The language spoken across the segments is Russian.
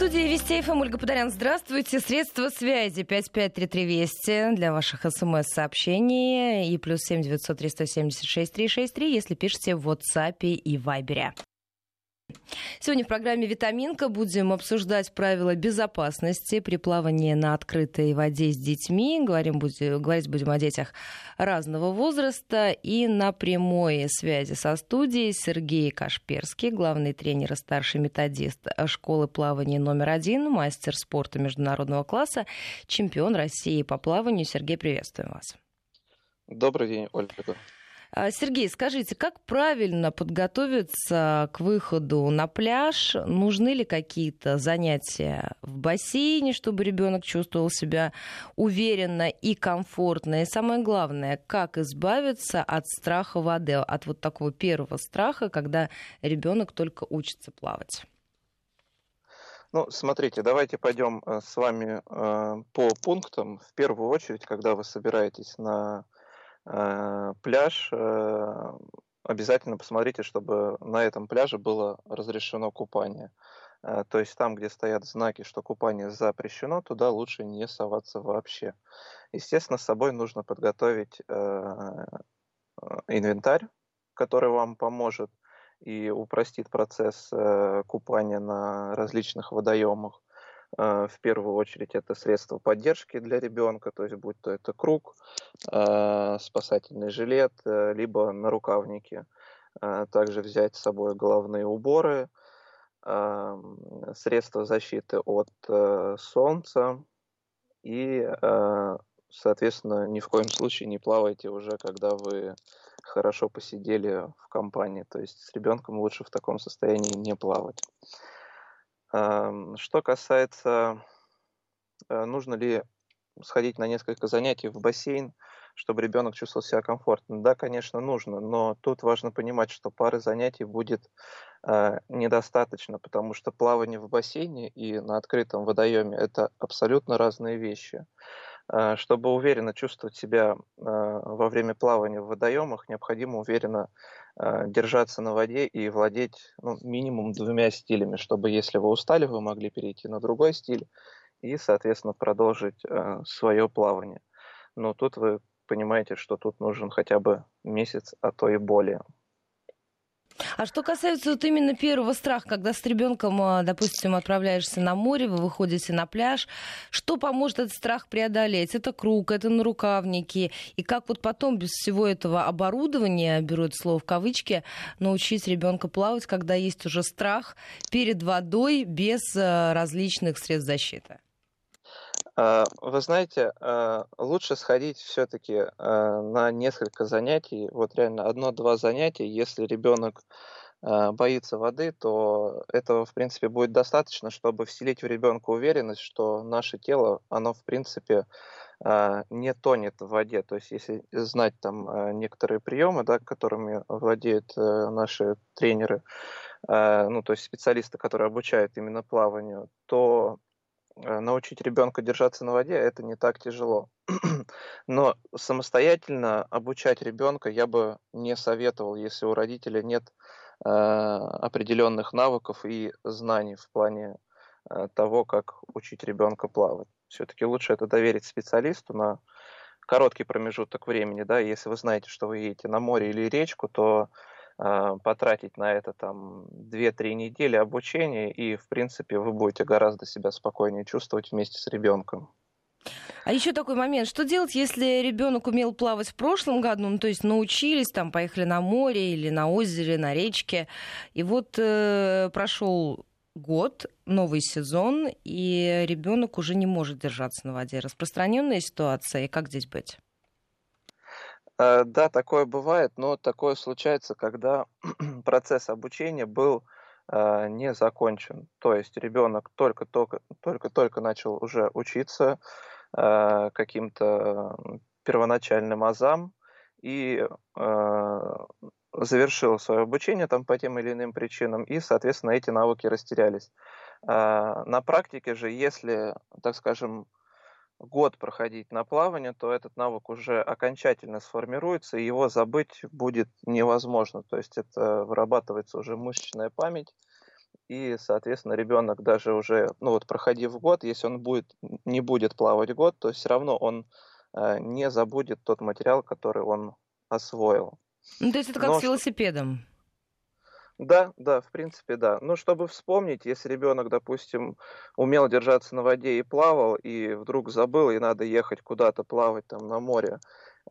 студии Вести ФМ Ольга Подорян. Здравствуйте. Средства связи 553320 для ваших смс-сообщений и плюс 7 900 376 363, если пишете в WhatsApp и Viber. Сегодня в программе «Витаминка» будем обсуждать правила безопасности при плавании на открытой воде с детьми. Говорим, будем, говорить будем о детях разного возраста. И на прямой связи со студией Сергей Кашперский, главный тренер и старший методист школы плавания номер один, мастер спорта международного класса, чемпион России по плаванию. Сергей, приветствуем вас. Добрый день, Ольга. А, Сергей, скажите, как правильно подготовиться к выходу на пляж? Нужны ли какие-то занятия в бассейне, чтобы ребенок чувствовал себя уверенно и комфортно? И самое главное, как избавиться от страха воды, от вот такого первого страха, когда ребенок только учится плавать? Ну, смотрите, давайте пойдем э, с вами э, по пунктам. В первую очередь, когда вы собираетесь на пляж, э, обязательно посмотрите, чтобы на этом пляже было разрешено купание. Э, то есть там, где стоят знаки, что купание запрещено, туда лучше не соваться вообще. Естественно, с собой нужно подготовить инвентарь, который вам поможет и упростит процесс купания на различных водоемах. А, в первую очередь это средства поддержки для ребенка, то есть будь то это круг, а, спасательный жилет, э, либо нарукавники. А, также взять с собой головные уборы, средства защиты от э, солнца и, соответственно, ни в коем случае не плавайте уже, когда вы хорошо посидели в компании. То есть с ребенком лучше в таком состоянии не плавать. Что касается, э, нужно ли сходить на несколько занятий в бассейн, чтобы ребенок чувствовал себя комфортно. Да, конечно, нужно, но тут важно понимать, что пары занятий будет э, недостаточно, потому что плавание в бассейне и на открытом водоеме это абсолютно разные вещи. Э, чтобы уверенно чувствовать себя э, во время плавания в водоемах, необходимо уверенно держаться на воде и владеть ну, минимум двумя стилями, чтобы если вы устали, вы могли перейти на другой стиль и, соответственно, продолжить свое плавание. Но тут вы понимаете, что тут нужен хотя бы месяц, а то и более. А что касается вот именно первого страха, когда с ребенком, а, допустим, отправляешься на море, вы выходите на пляж, что поможет этот страх преодолеть? Это круг, это нарукавники. И как вот потом без всего этого оборудования, беру это слово в кавычки, научить ребенка плавать, когда есть уже страх перед водой без а, различных средств защиты? А, вы знаете, лучше сходить все-таки на несколько занятий, вот реально одно-два занятия, если ребенок боится воды, то этого, в принципе, будет достаточно, чтобы вселить в ребенка уверенность, что наше тело, оно, в принципе, не тонет в воде. То есть, если знать там некоторые приемы, да, которыми владеют э, наши тренеры, ну, то есть специалисты, которые обучают именно плаванию, то Э, научить ребенка держаться на воде это не так тяжело. Но самостоятельно обучать ребенка я бы не советовал, если у родителя нет э, определенных навыков и знаний в плане э, того, как учить ребенка плавать. Все-таки лучше это доверить специалисту на короткий промежуток времени, да, если вы знаете, что вы едете на море или речку, то потратить на это там 2-3 недели обучения, и, в принципе, вы будете гораздо себя спокойнее чувствовать вместе с ребенком. А еще такой момент, что делать, если ребенок умел плавать в прошлом году, ну то есть научились, там поехали на море или на озере, на речке, и вот э, прошел год, новый сезон, и ребенок уже не может держаться на воде. Распространенная ситуация, и как здесь быть? Э, да, такое бывает, но такое случается, когда процесс обучения был э, не закончен. То есть ребенок только-только, только-только начал уже учиться э, каким-то первоначальным азам и завершил свое обучение там по тем или иным причинам, и, соответственно, эти навыки растерялись. На практике же, если, так скажем, год проходить на плавание, то этот навык уже окончательно сформируется, и его забыть будет невозможно. То есть это вырабатывается уже мышечная память, и, соответственно, ребенок даже уже, ну вот проходив год, если он будет, не будет плавать год, то все равно он э, не забудет тот материал, который он освоил. Ну, то есть это как Но... с велосипедом? Да, да, в принципе, да. Ну, чтобы вспомнить, если ребенок, допустим, умел держаться на воде и плавал, и вдруг забыл, и надо ехать куда-то плавать там на море,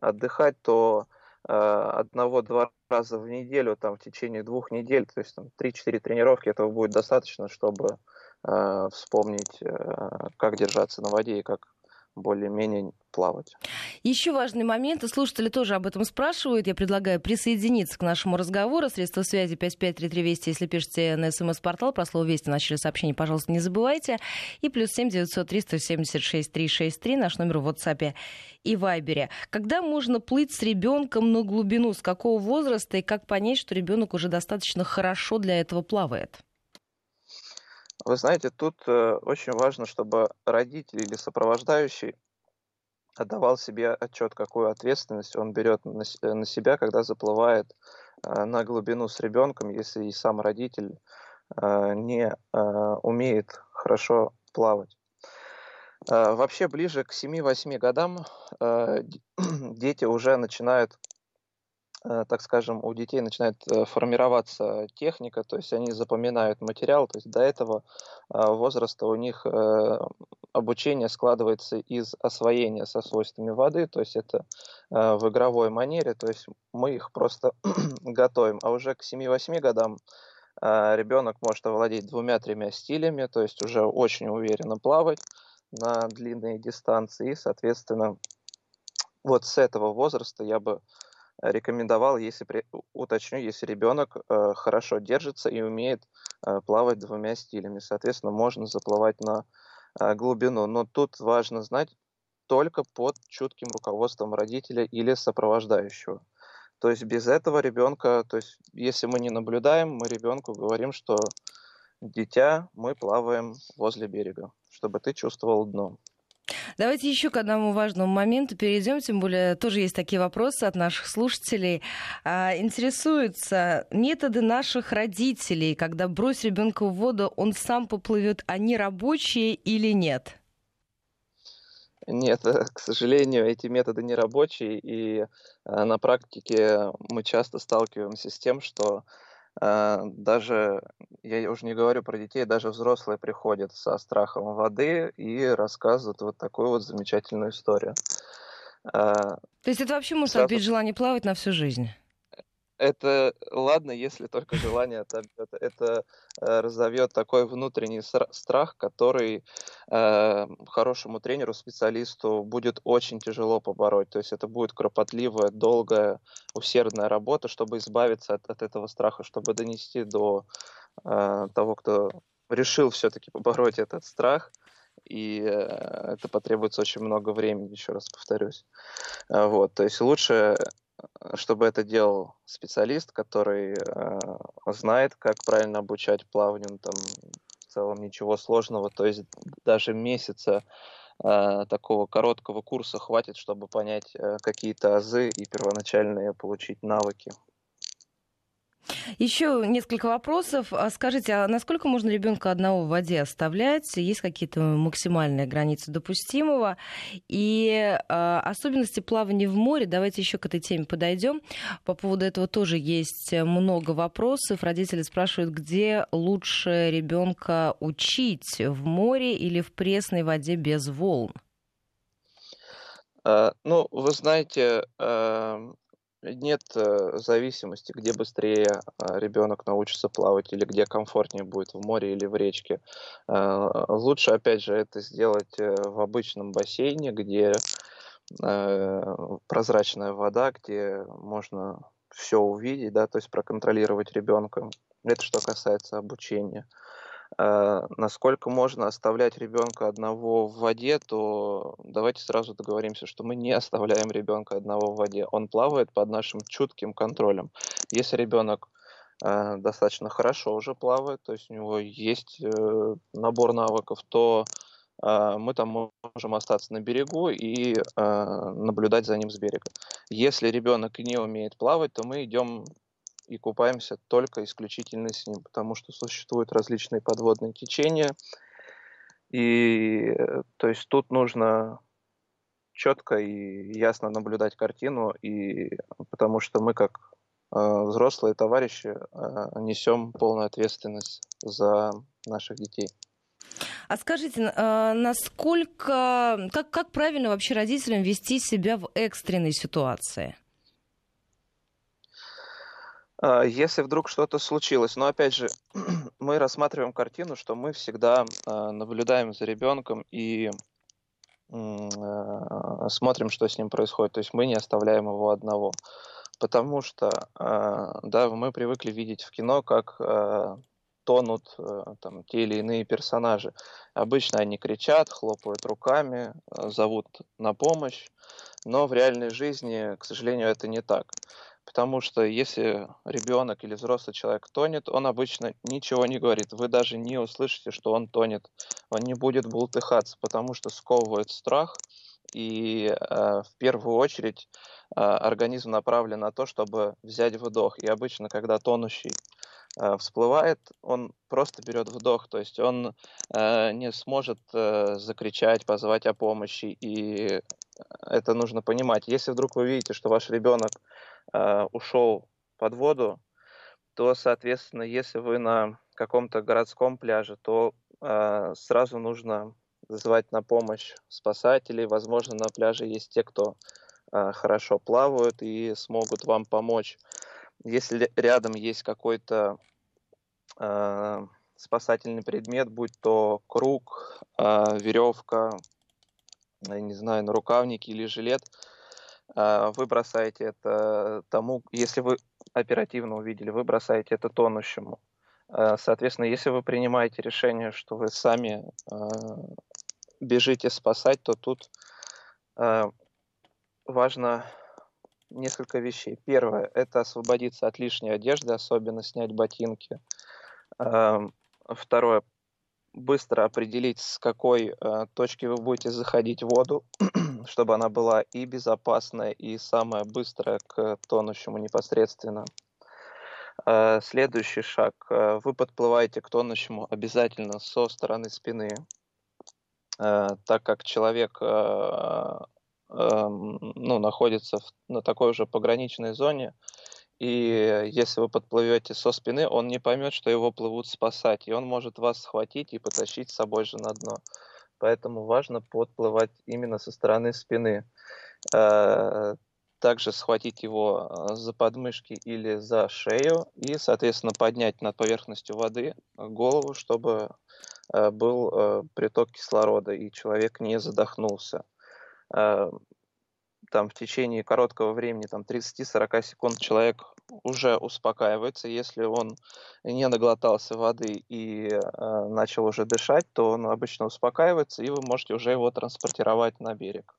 отдыхать, то э, одного-два раза в неделю, там, в течение двух недель, то есть там 3-4 тренировки, этого будет достаточно, чтобы э, вспомнить, э, как держаться на воде и как более-менее плавать. Еще важный момент, и слушатели тоже об этом спрашивают. Я предлагаю присоединиться к нашему разговору. Средства связи 5533 Вести, если пишете на смс-портал, про слово Вести начали сообщение, пожалуйста, не забывайте. И плюс 7 903 176 363, наш номер в WhatsApp и Вайбере. Когда можно плыть с ребенком на глубину, с какого возраста и как понять, что ребенок уже достаточно хорошо для этого плавает? Вы знаете, тут э, очень важно, чтобы родитель или сопровождающий отдавал себе отчет, какую ответственность он берет на, на себя, когда заплывает э, на глубину с ребенком, если и сам родитель э, не э, умеет хорошо плавать. Э, вообще ближе к 7-8 годам э, дети уже начинают Э, так скажем, у детей начинает э, формироваться техника, то есть они запоминают материал, то есть до этого э, возраста у них обучение складывается из освоения со свойствами воды, то есть это в игровой манере, то есть мы их просто готовим, а уже к 7-8 годам ребенок может овладеть двумя-тремя стилями, то есть уже очень уверенно плавать на длинные дистанции, и, соответственно, вот с этого возраста я бы рекомендовал, если при, уточню, если ребенок э, хорошо держится и умеет э, плавать двумя стилями, соответственно, можно заплывать на э, глубину. Но тут важно знать только под чутким руководством родителя или сопровождающего. То есть без этого ребенка, то есть если мы не наблюдаем, мы ребенку говорим, что дитя, мы плаваем возле берега, чтобы ты чувствовал дно. Давайте еще к одному важному моменту перейдем, тем более тоже есть такие вопросы от наших слушателей. А, интересуются методы наших родителей, когда брось ребенка в воду, он сам поплывет, они рабочие или нет? Нет, к сожалению, эти методы не рабочие, и а, на практике мы часто сталкиваемся с тем, что даже, я уже не говорю про детей, даже взрослые приходят со страхом воды и рассказывают вот такую вот замечательную историю. А, То есть это вообще может отбить желание плавать на всю жизнь? Это ладно, если только желание отобьет. Это э, разовьет такой внутренний страх, который э, хорошему тренеру, специалисту будет очень тяжело побороть. То есть это будет кропотливая, долгая, усердная работа, чтобы избавиться от, от этого страха, чтобы донести до э, того, кто решил все-таки побороть этот страх. И э, это потребуется очень много времени, еще раз повторюсь. Э, вот, то есть лучше чтобы это делал специалист, который э, знает, как правильно обучать плаванию, там в целом ничего сложного, то есть даже месяца э, такого короткого курса хватит, чтобы понять э, какие-то азы и первоначальные получить навыки. Еще несколько вопросов. А скажите, а насколько можно ребенка одного в воде оставлять? Есть какие-то максимальные границы допустимого? И э, особенности плавания в море, давайте еще к этой теме подойдем. По поводу этого тоже есть много вопросов. Родители спрашивают, где лучше ребенка учить, в море или в пресной воде без волн? Uh, ну, вы знаете, uh, нет э, зависимости, где быстрее а, ребенок научится плавать или где комфортнее будет в море или в речке. А, лучше, опять же, это сделать э, в обычном бассейне, где э, прозрачная вода, где можно все увидеть, да, то есть проконтролировать ребенка. Это что касается обучения. Э, насколько можно оставлять ребенка одного в воде, то давайте сразу договоримся, что мы не оставляем ребенка одного в воде. Он плавает под нашим чутким контролем. Если ребенок э, достаточно хорошо уже плавает, то есть у него есть э, набор навыков, то мы там можем остаться на берегу и наблюдать за ним с берега. Если ребенок не умеет плавать, то мы идем и купаемся только исключительно с ним, потому что существуют различные подводные течения. И то есть тут нужно четко и ясно наблюдать картину, и потому что мы как э, взрослые товарищи э, несем полную ответственность за наших детей. А скажите, а, насколько, как, как правильно вообще родителям вести себя в экстренной ситуации? А, если вдруг что-то случилось, но опять же, мы рассматриваем картину, что мы всегда а, наблюдаем за ребенком и смотрим, что с ним происходит. То есть мы не оставляем его одного. Потому что да, мы привыкли видеть в кино, как тонут там, те или иные персонажи. Обычно они кричат, хлопают руками, зовут на помощь, но в реальной жизни, к сожалению, это не так. Потому что если ребенок или взрослый человек тонет, он обычно ничего не говорит. Вы даже не услышите, что он тонет. Он не будет бултыхаться, потому что сковывает страх. И э, в первую очередь э, организм направлен на то, чтобы взять вдох. И обычно, когда тонущий Э, всплывает, он просто берет вдох, то есть он э, не сможет э, закричать, позвать о помощи, и это нужно понимать. Если вдруг вы видите, что ваш ребенок э, ушел под воду, то, соответственно, если вы на каком-то городском пляже, то э, сразу нужно звать на помощь спасателей. Возможно, на пляже есть те, кто э, хорошо плавают и смогут вам помочь. Если рядом есть какой-то э, спасательный предмет, будь то круг, э, веревка, я не знаю, на рукавнике или жилет, вы бросаете это тому, если вы оперативно увидели, вы бросаете это тонущему. Э, соответственно, если вы принимаете решение, что вы сами э, бежите спасать, то тут важно несколько вещей. Первое – это освободиться от лишней одежды, особенно снять ботинки. Второе – быстро определить, с какой точки вы будете заходить в воду, чтобы она была и безопасная, и самая быстрая к тонущему непосредственно. Э, следующий шаг. Э, вы подплываете к тонущему обязательно со стороны спины, так как человек Эм, ну, находится в, на такой же пограничной зоне, и если вы подплывете со спины, он не поймет, что его плывут спасать, и он может вас схватить и потащить с собой же на дно. Поэтому важно подплывать именно со стороны спины. Э, также схватить его э, за подмышки или за шею и, соответственно, поднять над поверхностью воды голову, чтобы э, был приток кислорода и человек не задохнулся. Там в течение короткого времени, там 30-40 секунд человек уже успокаивается. Если он не наглотался воды и э, начал уже дышать, то он обычно успокаивается, и вы можете уже его транспортировать на берег.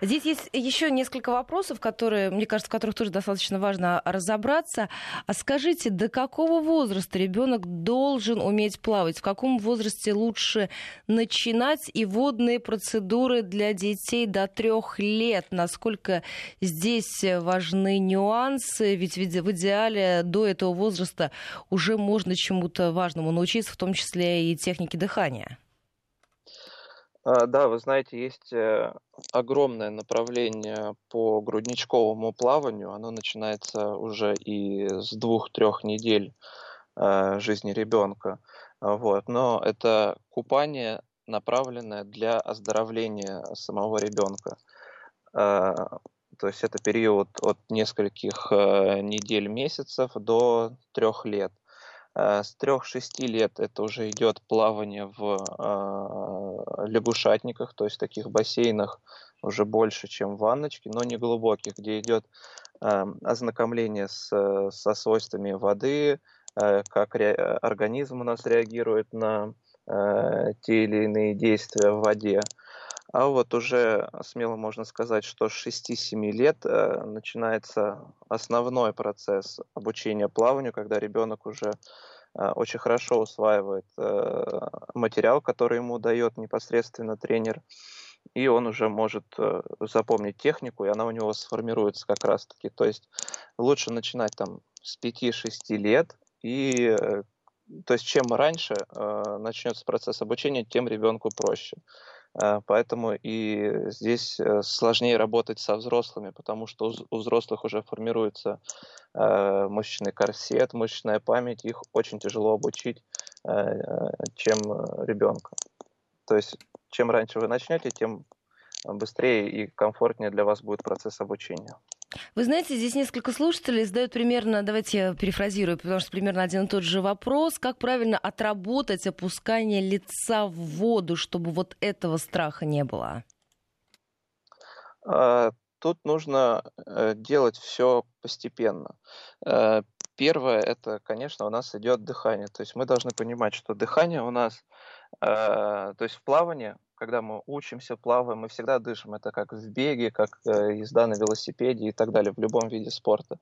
Здесь есть еще несколько вопросов, которые, мне кажется, в которых тоже достаточно важно разобраться. А скажите, до какого возраста ребенок должен уметь плавать? В каком возрасте лучше начинать? И водные процедуры для детей до трех лет. Насколько здесь важны нюансы? Ведь в идеале до этого возраста уже можно чему-то важному научиться, в том числе и технике дыхания. А, да, вы знаете, есть э, огромное направление по грудничковому плаванию. Оно начинается уже и с двух-трех недель э, жизни ребенка. Вот. Но это купание, направленное для оздоровления самого ребенка. Э, то есть это период от нескольких недель, месяцев до трех лет. Э, с 3-6 лет это уже идет плавание в э, лягушатниках, то есть таких бассейнах уже больше, чем ванночки, но не глубоких, где идет э, ознакомление с, со свойствами воды, э, как ре, организм у нас реагирует на э, те или иные действия в воде. А вот уже смело можно сказать, что с 6-7 лет э, начинается основной процесс обучения плаванию, когда ребенок уже э, очень хорошо усваивает э, материал, который ему дает непосредственно тренер, и он уже может запомнить технику, и она у него сформируется как раз-таки. То есть лучше начинать там с 5-6 лет. И то есть чем раньше начнется процесс обучения, тем ребенку проще. Э, поэтому и здесь э, сложнее работать со взрослыми, потому что у взрослых уже формируется э, мышечный корсет, мышечная память, их очень тяжело обучить, чем ребенка. То есть чем раньше вы начнете, тем быстрее и комфортнее для вас будет процесс обучения. Вы знаете, здесь несколько слушателей задают примерно, давайте я перефразирую, потому что примерно один и тот же вопрос, как правильно отработать опускание лица в воду, чтобы вот этого страха не было? А, тут нужно э, делать все постепенно. Э, первое, это, конечно, у нас идет дыхание. То есть мы должны понимать, что дыхание у нас, э, то есть в плавании когда мы учимся, плаваем, мы всегда дышим. Это как в беге, как э, езда на велосипеде и так далее, в любом виде спорта.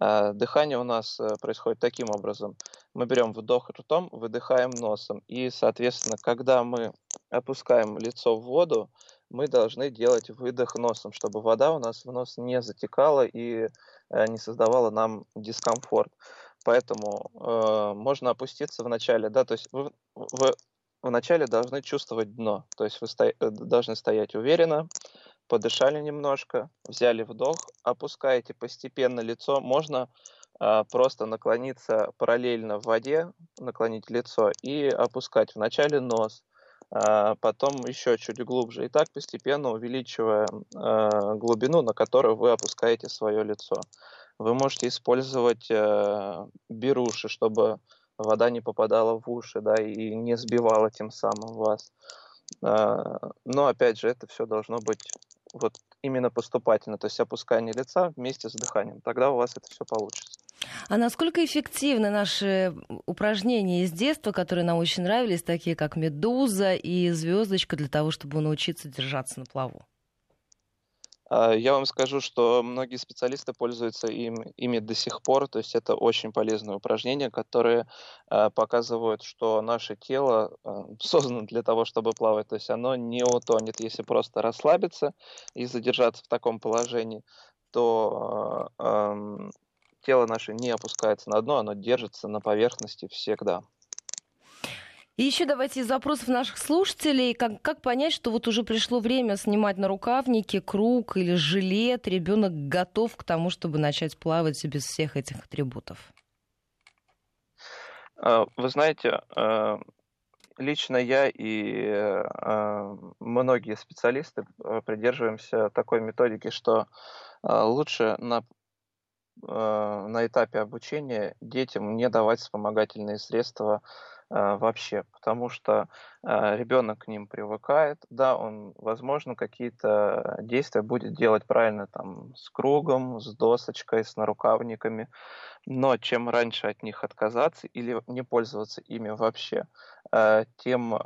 А, дыхание у нас э, происходит таким образом. Мы берем вдох ртом, выдыхаем носом. И, соответственно, когда мы опускаем лицо в воду, мы должны делать выдох носом, чтобы вода у нас в нос не затекала и э, не создавала нам дискомфорт. Поэтому э, можно опуститься в начале, да, то есть вы, вы вначале должны чувствовать дно. То есть вы сто... Э, должны стоять уверенно, подышали немножко, взяли вдох, опускаете постепенно лицо. Можно э, просто наклониться параллельно в воде, наклонить лицо и опускать вначале нос, э, потом еще чуть глубже. И так постепенно увеличивая э, глубину, на которую вы опускаете свое лицо. Вы можете использовать э, беруши, чтобы вода не попадала в уши, да, и не сбивала тем самым вас. А, но опять же, это все должно быть вот именно поступательно, то есть опускание лица вместе с дыханием. Тогда у вас это все получится. А насколько эффективны наши упражнения из детства, которые нам очень нравились, такие как медуза и звездочка, для того, чтобы научиться держаться на плаву? А, я вам скажу, что многие специалисты пользуются им, ими до сих пор, то есть это очень полезные упражнения, которые э, показывают, что наше тело э, создано для того, чтобы плавать, то есть оно не утонет. Если просто расслабиться и задержаться в таком положении, то тело наше не опускается на дно, оно держится на поверхности всегда. И еще давайте из запросов наших слушателей, как, как понять, что вот уже пришло время снимать на рукавнике круг или жилет, ребенок готов к тому, чтобы начать плавать без всех этих атрибутов? А, вы знаете, а, лично я и а, многие специалисты придерживаемся такой методики, что лучше на на этапе обучения детям не давать вспомогательные средства вообще, потому что а, ребенок к ним привыкает, да, он, возможно, какие-то действия будет делать правильно там с кругом, с досочкой, с нарукавниками, но чем раньше от них отказаться или не пользоваться ими вообще, а, тем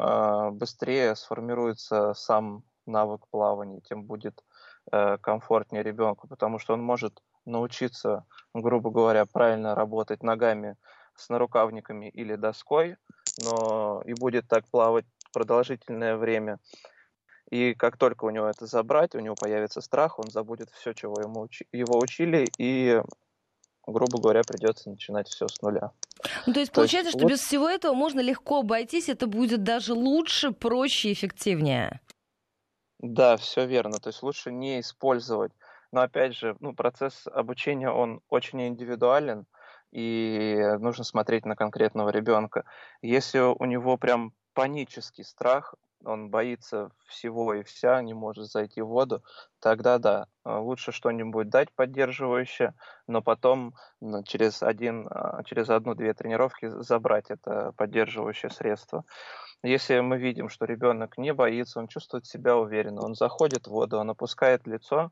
быстрее сформируется сам навык плавания, тем будет комфортнее ребенку, потому что он может научиться, грубо говоря, правильно работать ногами с нарукавниками или доской, но и будет так плавать продолжительное время. И как только у него это забрать, у него появится страх, он забудет все, чего ему учи, его учили, и, грубо говоря, придется начинать все с нуля. Ну, то есть то получается, есть, что вот... без всего этого можно легко обойтись, это будет даже лучше, проще, эффективнее. Да, все верно. То есть лучше не использовать. Но опять же, ну, процесс обучения, он очень индивидуален и нужно смотреть на конкретного ребенка. Если у него прям панический страх, он боится всего и вся, не может зайти в воду, тогда да, э, лучше что-нибудь дать поддерживающее, но потом через, один, а, через одну-две тренировки забрать это поддерживающее средство. Если мы видим, что ребенок не боится, он чувствует себя уверенно, он заходит в воду, он опускает лицо,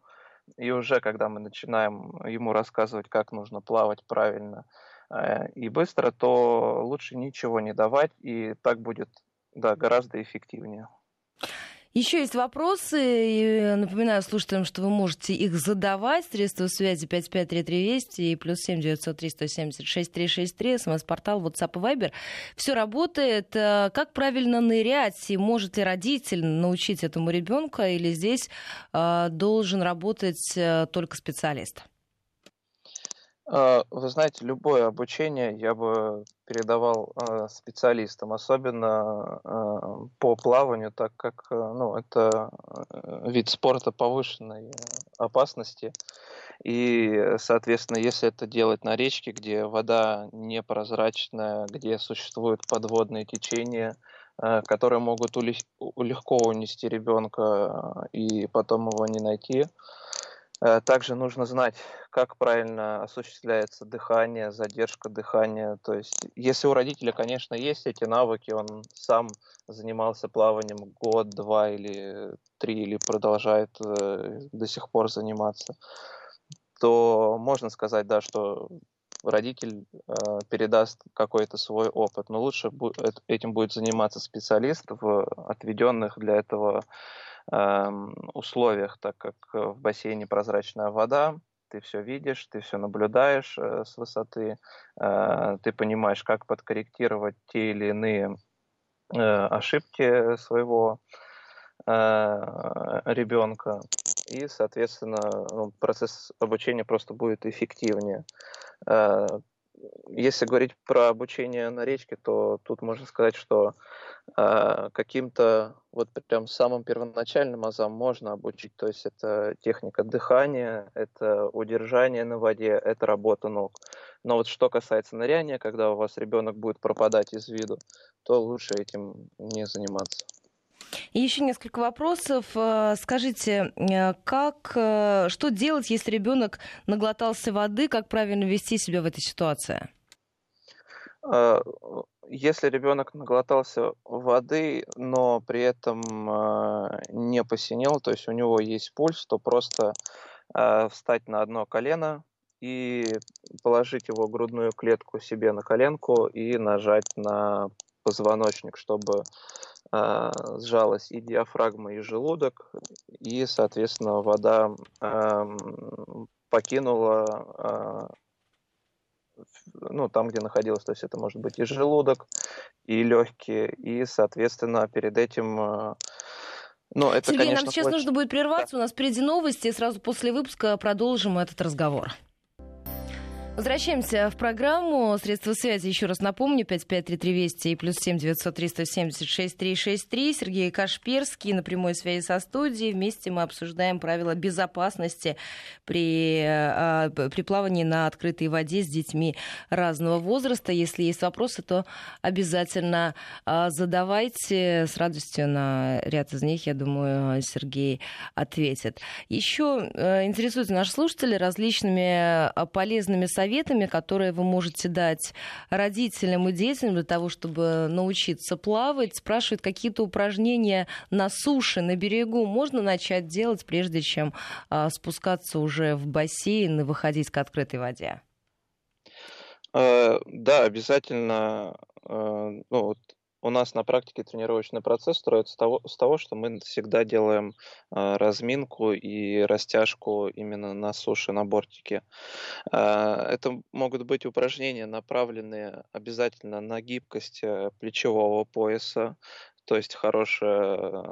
и уже когда мы начинаем ему рассказывать, как нужно плавать правильно э, и быстро, то лучше ничего не давать, и так будет да, гораздо эффективнее. Еще есть вопросы. Напоминаю слушателям, что вы можете их задавать. Средства связи 553320 и плюс 7 903 176 363, смс-портал WhatsApp и Viber. Все работает. Э, как правильно нырять? И может ли родитель научить этому ребенка? Или здесь э, должен работать э, только специалист? А, вы знаете, любое обучение я бы передавал а, специалистам, особенно а, по плаванию, так как ну, это вид спорта повышенной опасности. И, соответственно, если это делать на речке, где вода непрозрачная, где существуют подводные течения, которые могут легко унести ребенка и потом его не найти, Э, также нужно знать, как правильно осуществляется дыхание, задержка дыхания. То есть, если у родителя, конечно, есть эти навыки, он сам занимался плаванием год, два или три, или продолжает э, до сих пор заниматься, то можно сказать, да, что родитель э, передаст какой-то свой опыт. Но лучше будет, этим будет заниматься специалист в отведенных для этого условиях, так как э, в бассейне прозрачная вода, ты все видишь, ты все наблюдаешь э, с высоты, э, ты понимаешь, как подкорректировать те или иные ошибки своего ребенка, и, соответственно, ну, процесс обучения просто будет эффективнее. Если говорить про обучение на речке, то тут можно сказать, что э, каким-то вот прям самым первоначальным азам можно обучить. То есть это техника дыхания, это удержание на воде, это работа ног. Но вот что касается ныряния, когда у вас ребенок будет пропадать из виду, то лучше этим не заниматься. И еще несколько вопросов. Э, скажите, э, как, э, что делать, если ребенок наглотался воды, как правильно вести себя в этой ситуации? Если ребенок наглотался воды, но при этом не посинел, то есть у него есть пульс, то просто встать на одно колено и положить его грудную клетку себе на коленку и нажать на позвоночник, чтобы э, сжалась и диафрагма, и желудок, и, соответственно, вода э, покинула э, ну, там, где находилась, то есть это может быть и желудок, и легкие, и, соответственно, перед этим э, ну, это, Сергей, конечно, нам сейчас очень... нужно будет прерваться, у нас впереди новости, и сразу после выпуска продолжим этот разговор. Возвращаемся в программу. Средства связи, еще раз напомню, 553320 и плюс 7 903 176 363. Сергей Кашперский на прямой связи со студией. Вместе мы обсуждаем правила безопасности при, а, при плавании на открытой воде с детьми разного возраста. Если есть вопросы, то обязательно а, задавайте. С радостью на ряд из них, я думаю, Сергей ответит. Еще э, интересуются наши слушатели различными а, полезными советами советами, которые вы можете дать родителям и детям для того, чтобы научиться плавать. Спрашивают, какие-то упражнения на суше, на берегу можно начать делать, прежде чем а, спускаться уже в бассейн и выходить к открытой воде? Э, да, обязательно. Э, ну, вот у нас на практике тренировочный процесс строится с того, с того что мы всегда делаем э, разминку и растяжку именно на суше, на бортике. Э, это могут быть упражнения, направленные обязательно на гибкость э, плечевого пояса, то есть хорошая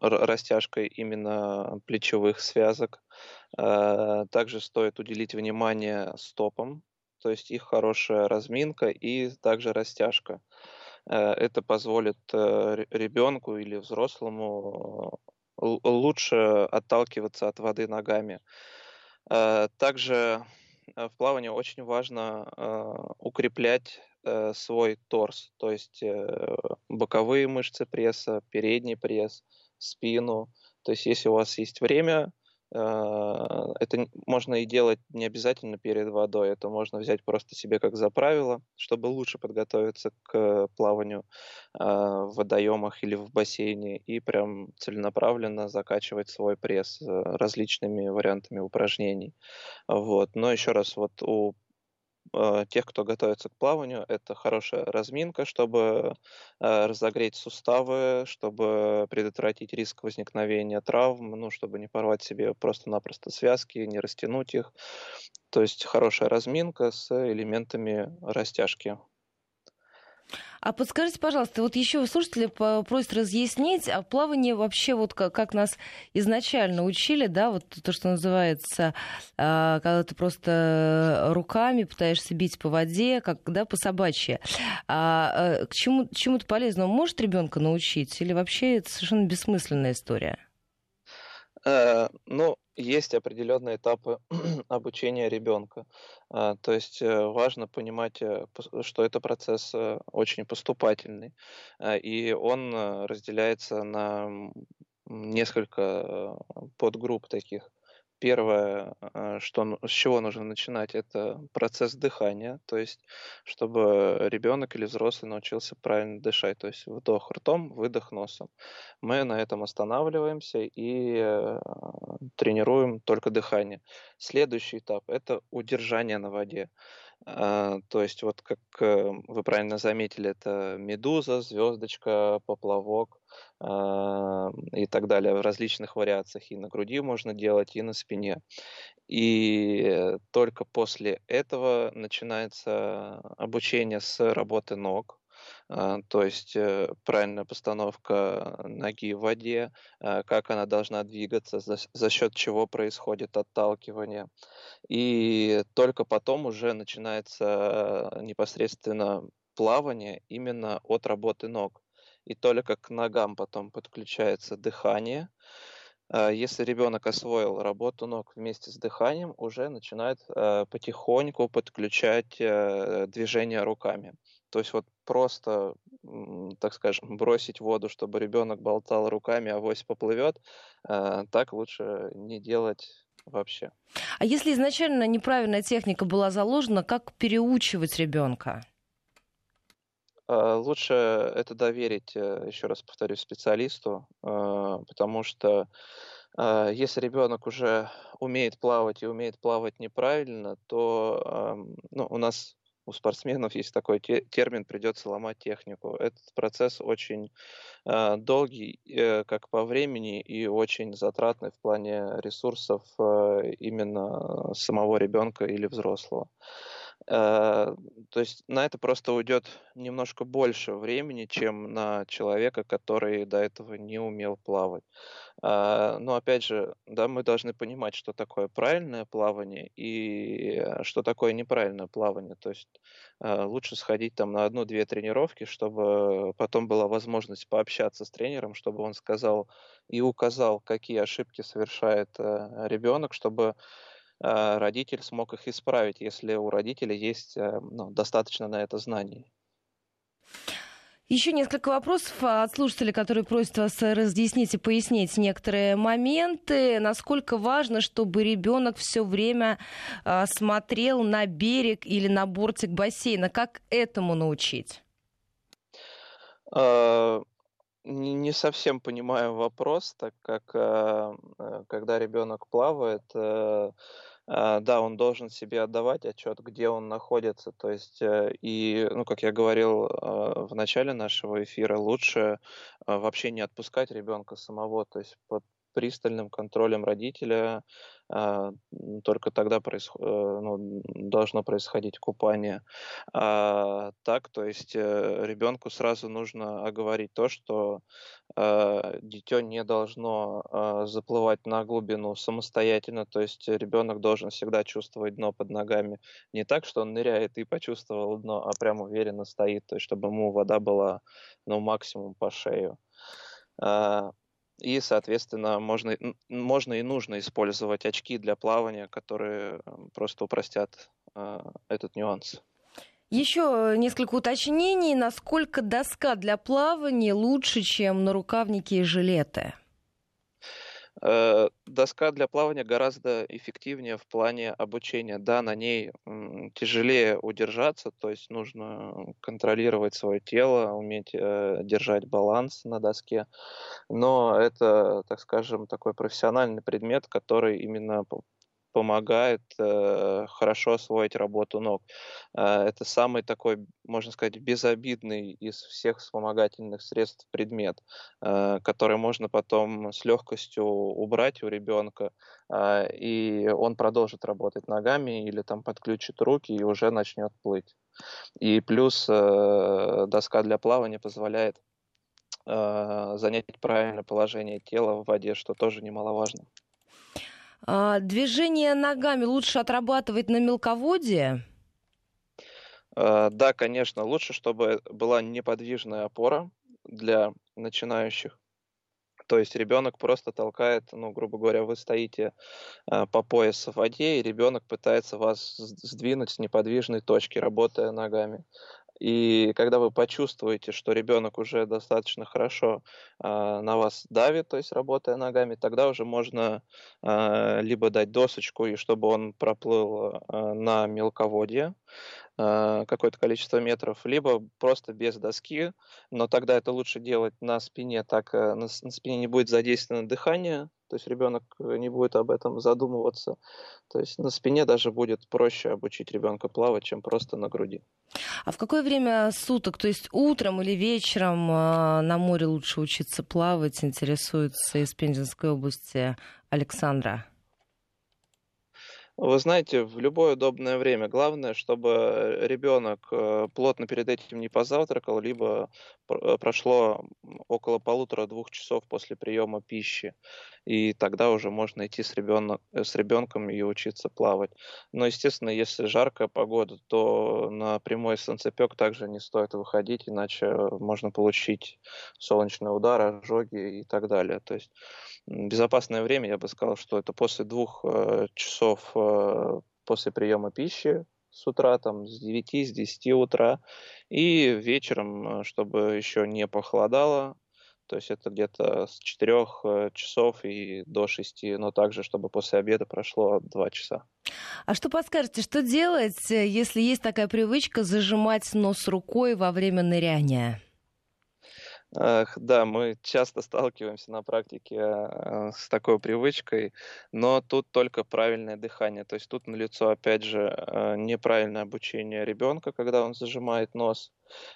растяжка именно плечевых связок. Также стоит уделить внимание стопам, то есть их хорошая разминка и также растяжка. Э, это позволит э, ребенку или взрослому э, лучше отталкиваться от воды ногами. Также в плавании очень важно укреплять свой торс, то есть боковые мышцы пресса, передний пресс, спину. То есть если у вас есть время, это можно и делать не обязательно перед водой, это можно взять просто себе как за правило, чтобы лучше подготовиться к плаванию а, в водоемах или в бассейне и прям целенаправленно закачивать свой пресс э, различными вариантами упражнений. Вот. Но еще раз, вот у Э, тех, кто готовится к плаванию, это хорошая разминка, чтобы э, разогреть суставы, чтобы предотвратить риск возникновения травм, ну, чтобы не порвать себе просто-напросто связки, не растянуть их. То есть хорошая разминка с элементами растяжки. А подскажите, пожалуйста, вот еще слушатели просят разъяснить, а плавание вообще вот как, как нас изначально учили, да, вот то, что называется, а, когда ты просто руками пытаешься бить по воде, как, да, по собачьи. А, а к чему, чему-то полезному может ребенка научить или вообще это совершенно бессмысленная история? Э, ну, есть определенные этапы обучения ребенка. А, то есть э, важно понимать, э, что это процесс очень поступательный, и он разделяется на несколько подгрупп таких. Первое, э, что, с чего нужно начинать, это процесс дыхания, то есть чтобы ребенок или взрослый научился правильно дышать, то есть вдох ртом, выдох носом. Мы на этом останавливаемся и э, тренируем только дыхание. Следующий этап – это удержание на воде. А, то есть вот как э, вы правильно заметили, это медуза, звездочка, поплавок и так далее в различных вариациях. И на груди можно делать, и на спине. И только после этого начинается обучение с работы ног. А, то есть э, правильная постановка ноги в воде, а, как она должна двигаться, за, за счет чего происходит отталкивание. И только потом уже начинается непосредственно плавание именно от работы ног. И только к ногам потом подключается дыхание. А, если ребенок освоил работу ног вместе с дыханием, уже начинает э, потихоньку подключать э, движение руками. То есть вот просто, так скажем, бросить воду, чтобы ребенок болтал руками, а авось поплывет, э, так лучше не делать вообще. А если изначально неправильная техника была заложена, как переучивать ребенка? Э, лучше это доверить, э, еще раз повторюсь, специалисту, потому что если ребенок уже умеет плавать и умеет плавать неправильно, то ну, у нас у спортсменов есть такой термин «придется ломать технику». Этот процесс очень э, долгий э, как по времени и очень затратный в плане ресурсов э, именно самого ребенка или взрослого. То есть на это просто уйдет немножко больше времени, чем на человека, который до этого не умел плавать. А, но опять же, да, мы должны понимать, что такое правильное плавание и э, что такое неправильное плавание. То есть э, лучше сходить там на одну-две тренировки, чтобы потом была возможность пообщаться с тренером, чтобы он сказал и указал, какие ошибки совершает ребенок, чтобы Э, родитель смог их исправить, если у родителей есть э, ну, достаточно на это знаний. Еще несколько вопросов от слушателей, которые просят вас разъяснить и пояснить некоторые моменты. Насколько важно, чтобы ребенок все время э, смотрел на берег или на бортик бассейна? Как этому научить? Не совсем понимаю вопрос, так как когда ребенок плавает, да, он должен себе отдавать отчет, где он находится. То есть, э, и, ну, как я говорил а, в начале нашего эфира, лучше а, вообще не отпускать ребенка самого. То есть под пристальным контролем родителя а, только тогда происход... Э, ну, должно происходить купание. А так, то есть э, ребенку сразу нужно оговорить то, что а, дитё не должно а, заплывать на глубину самостоятельно, то есть ребенок должен всегда чувствовать дно под ногами. Не так, что он ныряет и почувствовал дно, а прям уверенно стоит, то есть чтобы ему вода была ну, максимум по шею. И, соответственно, можно, можно и нужно использовать очки для плавания, которые просто упростят э, этот нюанс. Еще несколько уточнений. Насколько доска для плавания лучше, чем нарукавники и жилеты? Э, доска для плавания гораздо эффективнее в плане обучения. Да, на ней тяжелее удержаться, то есть нужно контролировать свое тело, уметь э, держать баланс на доске. Но это, так скажем, такой профессиональный предмет, который именно помогает э, хорошо освоить работу ног. Э, это самый такой, можно сказать, безобидный из всех вспомогательных средств предмет, э, который можно потом с легкостью убрать у ребенка, э, и он продолжит работать ногами или там подключит руки и уже начнет плыть. И плюс э, доска для плавания позволяет э, занять правильное положение тела в воде, что тоже немаловажно. А, движение ногами лучше отрабатывать на мелководье? А, да, конечно, лучше, чтобы была неподвижная опора для начинающих. То есть ребенок просто толкает, ну, грубо говоря, вы стоите э, по пояс в воде, и ребенок пытается вас сдвинуть с неподвижной точки, работая ногами. И когда вы почувствуете, что ребенок уже достаточно хорошо э, на вас давит, то есть работая ногами, тогда уже можно э, либо дать досочку, и чтобы он проплыл э, на мелководье, Э, какое-то количество метров, либо просто без доски, но тогда это лучше делать на спине, так э, на, на спине не будет задействовано дыхание, то есть ребенок э, не будет об этом задумываться. То есть на спине даже будет проще обучить ребенка плавать, чем просто на груди. А в какое время суток, то есть утром или вечером на море лучше учиться плавать, интересуется из Пензенской области Александра? Вы знаете, в любое удобное время. Главное, чтобы ребенок э, плотно перед этим не позавтракал, либо э, прошло около полутора-двух часов после приема пищи и тогда уже можно идти с, ребенок, э, с ребенком и учиться плавать. Но, естественно, если жаркая погода, то на прямой солнцепек также не стоит выходить, иначе можно получить солнечный удар, ожоги и так далее. То есть безопасное время, я бы сказал, что это после двух э, часов э, после приема пищи, с утра, там, с 9, с 10 утра, и вечером, чтобы еще не похолодало, то есть это где-то с 4 э, часов и до 6, но также, чтобы после обеда прошло 2 часа. А что подскажете, что делать, э, если есть такая привычка зажимать нос рукой во время ныряния? Да, мы часто сталкиваемся на практике э, с такой привычкой, но тут только правильное дыхание. То есть тут налицо, опять же, э, неправильное обучение ребенка, когда он зажимает нос.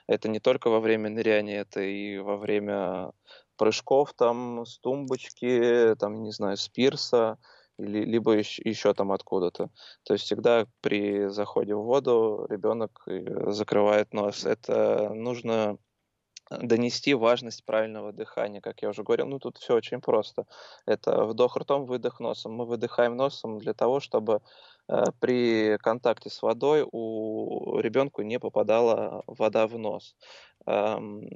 Это не только во время ныряния, это и во время прыжков там с тумбочки, там, не знаю, с пирса, или, либо еще, еще там откуда-то. То есть всегда при заходе в воду ребенок э, закрывает нос. Это нужно донести важность правильного дыхания, как я уже говорил. Ну, тут все очень просто. Это вдох ртом, выдох носом. Мы выдыхаем носом для того, чтобы э, при контакте с водой у ребенка не попадала вода в нос. Эм,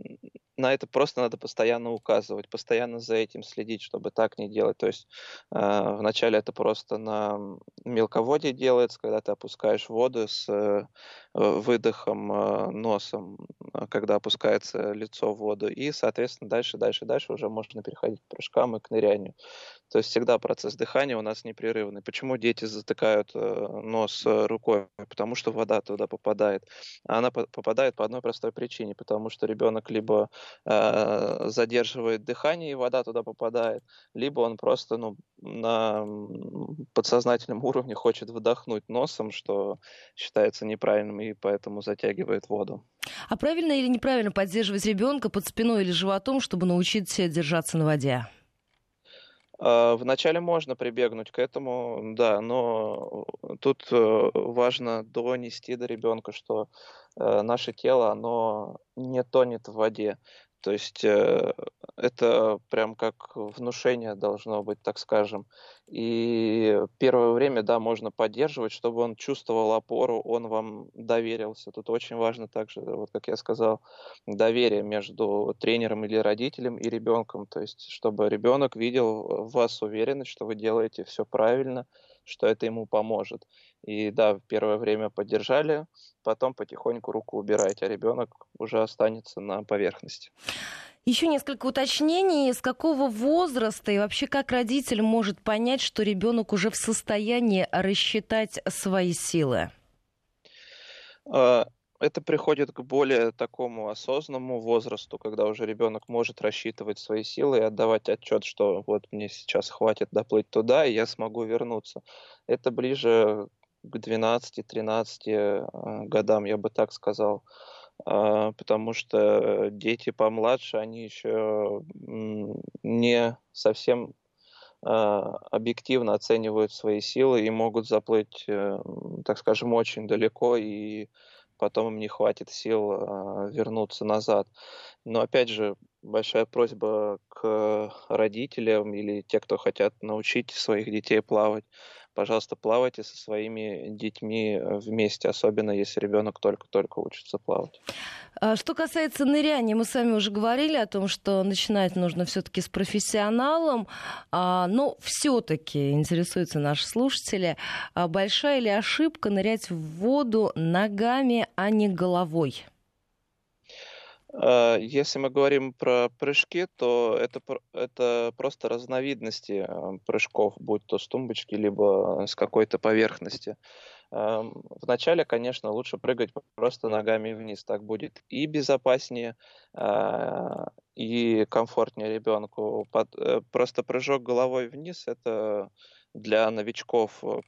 на это просто надо постоянно указывать, постоянно за этим следить, чтобы так не делать. То есть э, вначале это просто на мелководье делается, когда ты опускаешь воду с э, выдохом э, носом, когда опускается лицо в воду, и, соответственно, дальше, дальше, дальше уже можно переходить к прыжкам и к нырянию. То есть всегда процесс дыхания у нас непрерывный. Почему дети затыкают э, нос э, рукой? Потому что вода туда попадает. А она попадает по одной простой причине, потому что ребенок либо э, задерживает дыхание, и вода туда попадает, либо он просто ну, на подсознательном уровне хочет вдохнуть носом, что считается неправильным, и поэтому затягивает воду. А правильно или неправильно поддерживать ребенка под спиной или животом, чтобы научить держаться на воде? А, вначале можно прибегнуть к этому, да, но тут э, важно донести до ребенка, что э, наше тело, оно не тонет в воде. То есть э, это прям как внушение должно быть, так скажем. И первое время, да, можно поддерживать, чтобы он чувствовал опору, он вам доверился. Тут очень важно также, вот как я сказал, доверие между тренером или родителем и ребенком. То есть, чтобы ребенок видел в вас уверенность, что вы делаете все правильно, что это ему поможет. И да, в первое время поддержали, потом потихоньку руку убирать, а ребенок уже останется на поверхности. Еще несколько уточнений. С какого возраста и вообще как родитель может понять, что ребенок уже в состоянии рассчитать свои силы? Это приходит к более такому осознанному возрасту, когда уже ребенок может рассчитывать свои силы и отдавать отчет, что вот мне сейчас хватит доплыть туда, и я смогу вернуться. Это ближе к 12-13 э, годам, я бы так сказал. А, потому что дети помладше, они еще не совсем а, объективно оценивают свои силы и могут заплыть, э, так скажем, очень далеко, и потом им не хватит сил а, вернуться назад. Но опять же, большая просьба к родителям или те, кто хотят научить своих детей плавать, пожалуйста, плавайте со своими детьми э, вместе, особенно если ребенок только-только учится плавать. А что касается ныряния, мы с вами уже говорили о том, что начинать нужно все-таки с профессионалом, а, но все-таки интересуются наши слушатели, а большая ли ошибка нырять в воду ногами, а не головой? А, если мы говорим про прыжки, то это, это просто разновидности а, прыжков, будь то с тумбочки, либо с какой-то поверхности. Вначале, конечно, лучше прыгать просто ногами вниз, так будет и безопаснее, а, и комфортнее ребенку. Э, просто прыжок головой вниз это для новичков э,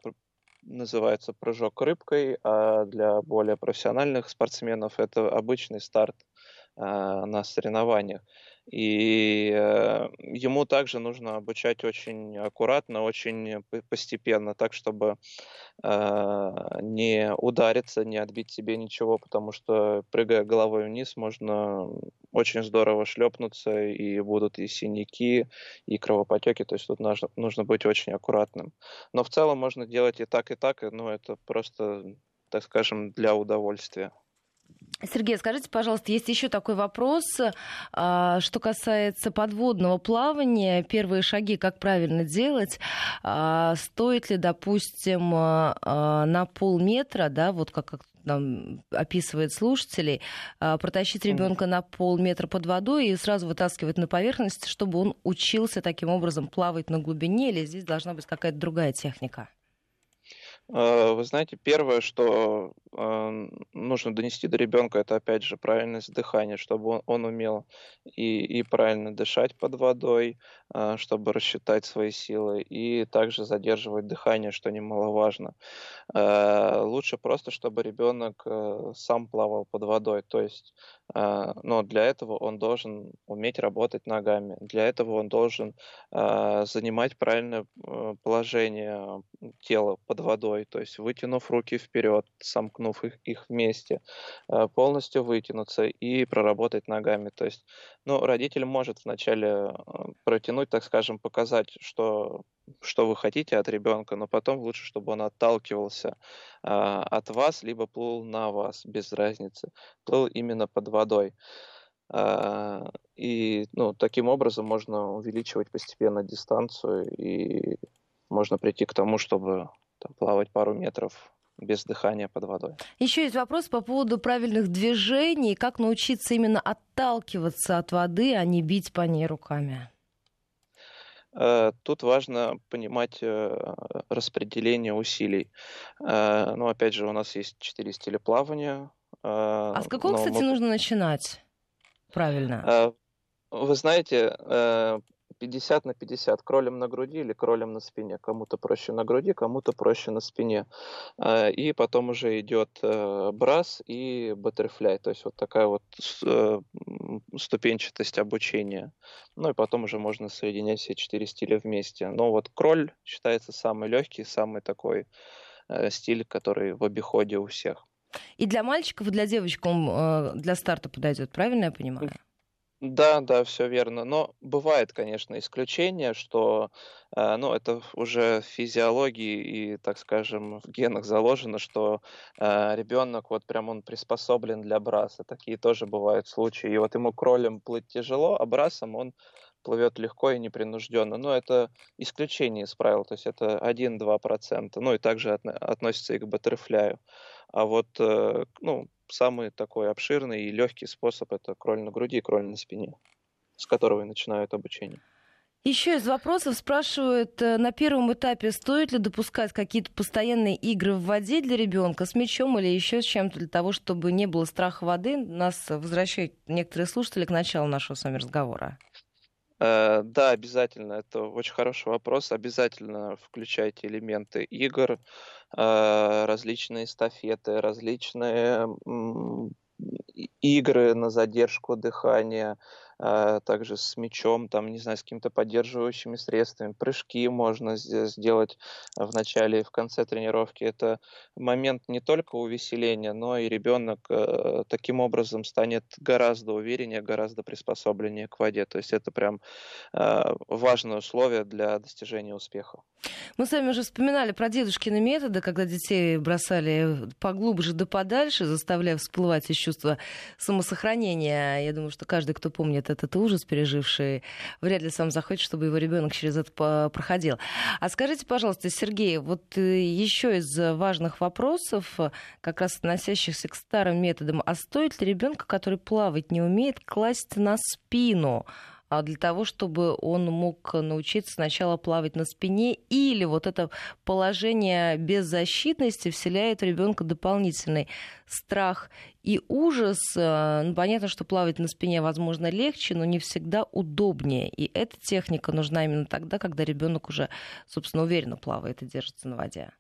называется прыжок рыбкой, а для более профессиональных спортсменов это обычный старт на соревнованиях. И э, ему также нужно обучать очень аккуратно, очень постепенно, так, чтобы э, не удариться, не отбить себе ничего, потому что, прыгая головой вниз, можно очень здорово шлепнуться, и будут и синяки, и кровопотеки, то есть тут нужно, нужно быть очень аккуратным. Но в целом можно делать и так, и так, но это просто, так скажем, для удовольствия. Сергей, скажите, пожалуйста, есть еще такой вопрос, а, что касается подводного плавания, первые шаги, как правильно делать, а, стоит ли, допустим, а, на полметра, да, вот как нам описывает слушателей, протащить ребенка на полметра под водой и сразу вытаскивать на поверхность, чтобы он учился таким образом плавать на глубине, или здесь должна быть какая-то другая техника? Вы знаете, первое, что нужно донести до ребенка, это опять же правильность дыхания, чтобы он, умел и, и правильно дышать под водой, а, чтобы рассчитать свои силы, и также задерживать дыхание, что немаловажно. Лучше просто, чтобы ребенок э, сам плавал под водой, то есть, но для этого он должен уметь работать ногами, для этого он должен занимать правильное э, положение тела под водой, то есть вытянув руки вперед, сомкнув их, их вместе, полностью вытянуться и проработать ногами. То есть, ну, родитель может вначале протянуть, так скажем, показать, что, что вы хотите от ребенка, но потом лучше, чтобы он отталкивался а, от вас, либо плыл на вас, без разницы. Плыл именно под водой. А, и ну, таким образом можно увеличивать постепенно дистанцию и можно прийти к тому, чтобы там, плавать пару метров без дыхания под водой. Еще есть вопрос по поводу правильных движений. Как научиться именно отталкиваться от воды, а не бить по ней руками? Э, тут важно понимать э, распределение усилий. Э, ну, опять же, у нас есть четыре стиля плавания. А с какого, кстати, мы... нужно начинать? Правильно. Вы знаете, 50 на 50, кролем на груди или кролем на спине. Кому-то проще на груди, кому-то проще на спине. А, и потом уже идет э, брас и баттерфляй, то есть вот такая вот э, ступенчатость обучения. Ну и потом уже можно соединять все четыре стиля вместе. Но вот кроль считается самый легкий, самый такой э, стиль, который в обиходе у всех. И для мальчиков, и для девочек он для старта подойдет, правильно я понимаю? Да, да, все верно. Но бывает, конечно, исключение, что э, ну, это уже в физиологии и, так скажем, в генах заложено, что э, ребенок вот прям он приспособлен для браса. Такие тоже бывают случаи. И вот ему кролем плыть тяжело, а брасом он плывет легко и непринужденно. Но это исключение из правил, то есть это 1-2%. Ну и также относится и к баттерфляю. А вот э, ну, самый такой обширный и легкий способ это кроль на груди кроль на спине, с которого и начинают обучение. Еще из вопросов спрашивают, э, на первом этапе стоит ли допускать какие-то постоянные игры в воде для ребенка с мячом или еще с чем-то для того, чтобы не было страха воды? Нас возвращают некоторые слушатели к началу нашего с вами разговора. Э, да, обязательно. Это очень хороший вопрос. Обязательно включайте элементы игр, э, различные эстафеты, различные игры на задержку дыхания, также с мячом, там, не знаю, с какими-то поддерживающими средствами. Прыжки можно сделать в начале и в конце тренировки. Это момент не только увеселения, но и ребенок э, таким образом станет гораздо увереннее, гораздо приспособленнее к воде. То есть это прям важное условие для достижения успеха. Мы с вами уже вспоминали про дедушкины методы, когда детей бросали поглубже да подальше, заставляя всплывать из чувства самосохранения. Я думаю, что каждый, кто помнит этот ужас переживший, вряд ли сам захочет, чтобы его ребенок через это проходил. А скажите, пожалуйста, Сергей, вот э, еще из важных вопросов, как раз относящихся к старым методам, а стоит ли ребенка, который плавать не умеет, класть на спину? А для того, чтобы он мог научиться сначала плавать на спине, или вот это положение беззащитности вселяет в ребенка дополнительный страх и ужас. Э, ну, понятно, что плавать на спине, возможно, легче, но не всегда удобнее. И эта техника нужна именно тогда, когда ребенок уже, собственно, уверенно плавает и держится на воде.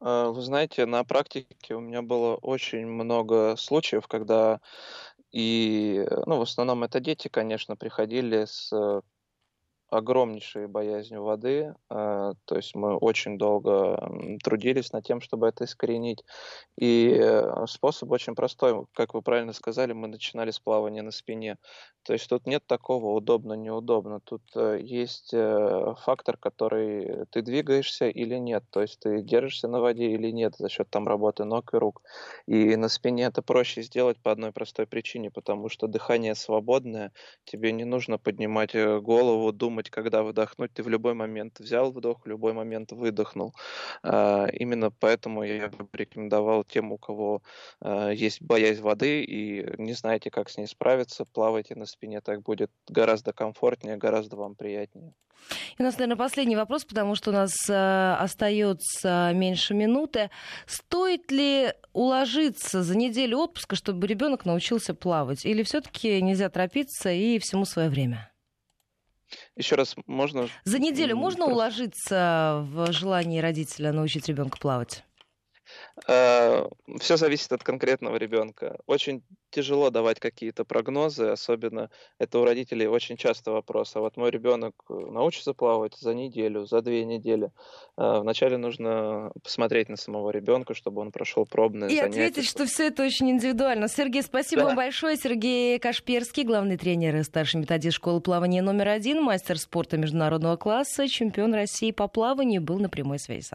А, вы знаете, на практике у меня было очень много случаев, когда и, ну, в основном это дети, конечно, приходили с огромнейшей боязнью воды. А, то есть мы очень долго трудились над тем, чтобы это искоренить. И э, способ очень простой. Как вы правильно сказали, мы начинали с плавания на спине. То есть тут нет такого удобно-неудобно. Тут э, есть э, фактор, который ты двигаешься или нет. То есть ты держишься на воде или нет за счет там работы ног и рук. И на спине это проще сделать по одной простой причине, потому что дыхание свободное, тебе не нужно поднимать голову, думать, думать, когда выдохнуть. Ты в любой момент взял вдох, в любой момент выдохнул. А, именно поэтому я бы рекомендовал тем, у кого а, есть боязнь воды и не знаете, как с ней справиться, плавайте на спине, так будет гораздо комфортнее, гораздо вам приятнее. И у нас, наверное, последний вопрос, потому что у нас э, остается меньше минуты. Стоит ли уложиться за неделю отпуска, чтобы ребенок научился плавать? Или все-таки нельзя торопиться и всему свое время? Еще раз можно... За неделю можно уложиться в желании родителя научить ребенка плавать? Э, Все зависит от конкретного ребенка. Очень тяжело давать какие-то прогнозы, особенно это у родителей очень часто вопрос. А вот мой ребенок э, научится плавать за неделю, за две недели. Э, вначале нужно посмотреть на самого ребенка, чтобы он прошел пробное И занятие. ответить, что все это очень индивидуально. Сергей, спасибо да. вам большое. Сергей Кашперский, главный тренер и старший методист школы плавания номер один, мастер спорта международного класса, чемпион России по плаванию, был на прямой связи